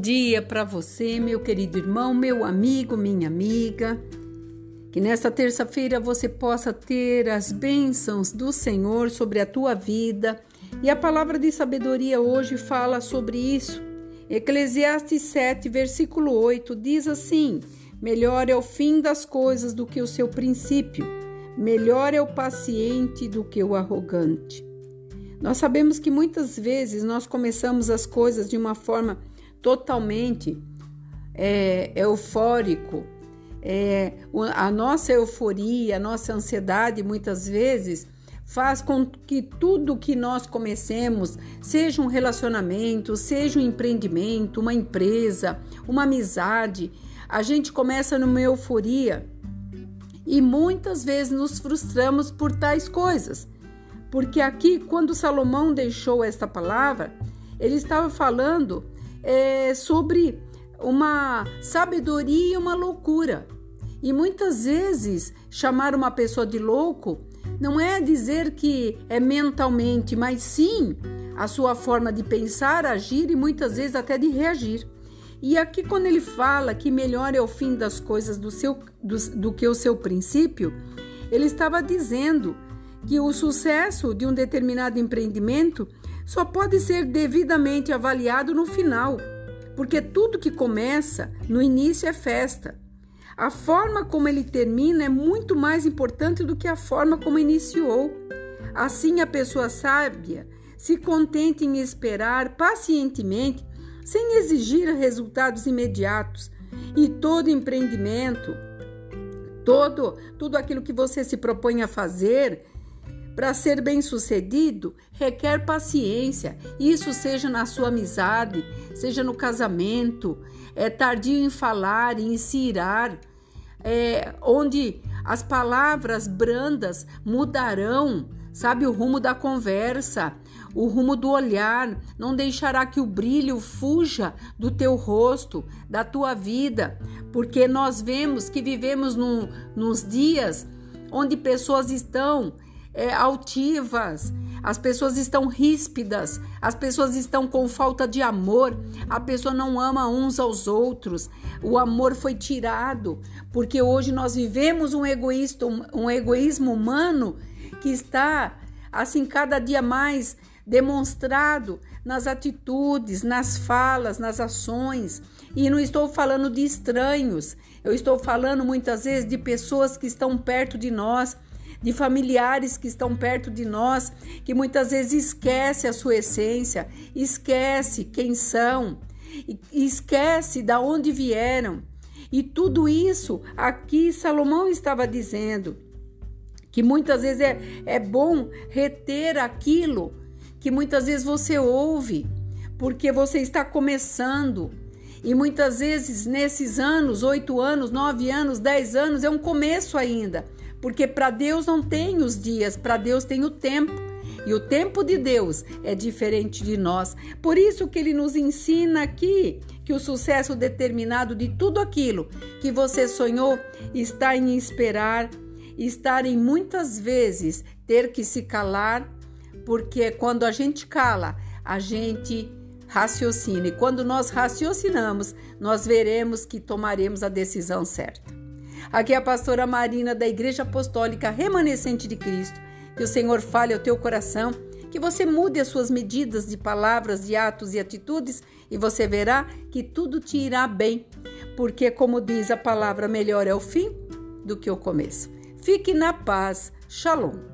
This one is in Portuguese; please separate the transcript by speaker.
Speaker 1: dia para você, meu querido irmão, meu amigo, minha amiga. Que nesta terça-feira você possa ter as bênçãos do Senhor sobre a tua vida. E a palavra de sabedoria hoje fala sobre isso. Eclesiastes 7, versículo 8 diz assim: Melhor é o fim das coisas do que o seu princípio, melhor é o paciente do que o arrogante. Nós sabemos que muitas vezes nós começamos as coisas de uma forma totalmente é, eufórico. É, a nossa euforia, a nossa ansiedade muitas vezes faz com que tudo que nós comecemos, seja um relacionamento, seja um empreendimento, uma empresa, uma amizade, a gente começa numa euforia e muitas vezes nos frustramos por tais coisas. Porque aqui, quando Salomão deixou esta palavra, ele estava falando é, sobre uma sabedoria e uma loucura. E muitas vezes chamar uma pessoa de louco não é dizer que é mentalmente, mas sim a sua forma de pensar, agir e muitas vezes até de reagir. E aqui, quando ele fala que melhor é o fim das coisas do, seu, do, do que o seu princípio, ele estava dizendo que o sucesso de um determinado empreendimento só pode ser devidamente avaliado no final, porque tudo que começa no início é festa. A forma como ele termina é muito mais importante do que a forma como iniciou. Assim, a pessoa sábia se contenta em esperar pacientemente, sem exigir resultados imediatos, e todo empreendimento, todo tudo aquilo que você se propõe a fazer, para ser bem-sucedido, requer paciência. Isso seja na sua amizade, seja no casamento, é tardio em falar, em se irar, é, onde as palavras brandas mudarão, sabe, o rumo da conversa, o rumo do olhar, não deixará que o brilho fuja do teu rosto, da tua vida, porque nós vemos que vivemos num, nos dias onde pessoas estão é, altivas, as pessoas estão ríspidas, as pessoas estão com falta de amor, a pessoa não ama uns aos outros, o amor foi tirado, porque hoje nós vivemos um, egoísta, um egoísmo humano que está assim cada dia mais demonstrado nas atitudes, nas falas, nas ações. E não estou falando de estranhos, eu estou falando muitas vezes de pessoas que estão perto de nós de familiares que estão perto de nós, que muitas vezes esquece a sua essência, esquece quem são, esquece da onde vieram. E tudo isso aqui Salomão estava dizendo que muitas vezes é, é bom reter aquilo que muitas vezes você ouve, porque você está começando. E muitas vezes nesses anos, oito anos, nove anos, dez anos, é um começo ainda. Porque para Deus não tem os dias, para Deus tem o tempo. E o tempo de Deus é diferente de nós. Por isso que ele nos ensina aqui que o sucesso determinado de tudo aquilo que você sonhou está em esperar, estar em muitas vezes ter que se calar, porque quando a gente cala, a gente raciocina. E quando nós raciocinamos, nós veremos que tomaremos a decisão certa. Aqui é a pastora Marina da Igreja Apostólica Remanescente de Cristo. Que o Senhor fale ao teu coração, que você mude as suas medidas de palavras, de atos e atitudes e você verá que tudo te irá bem. Porque, como diz a palavra, melhor é o fim do que o começo. Fique na paz. Shalom.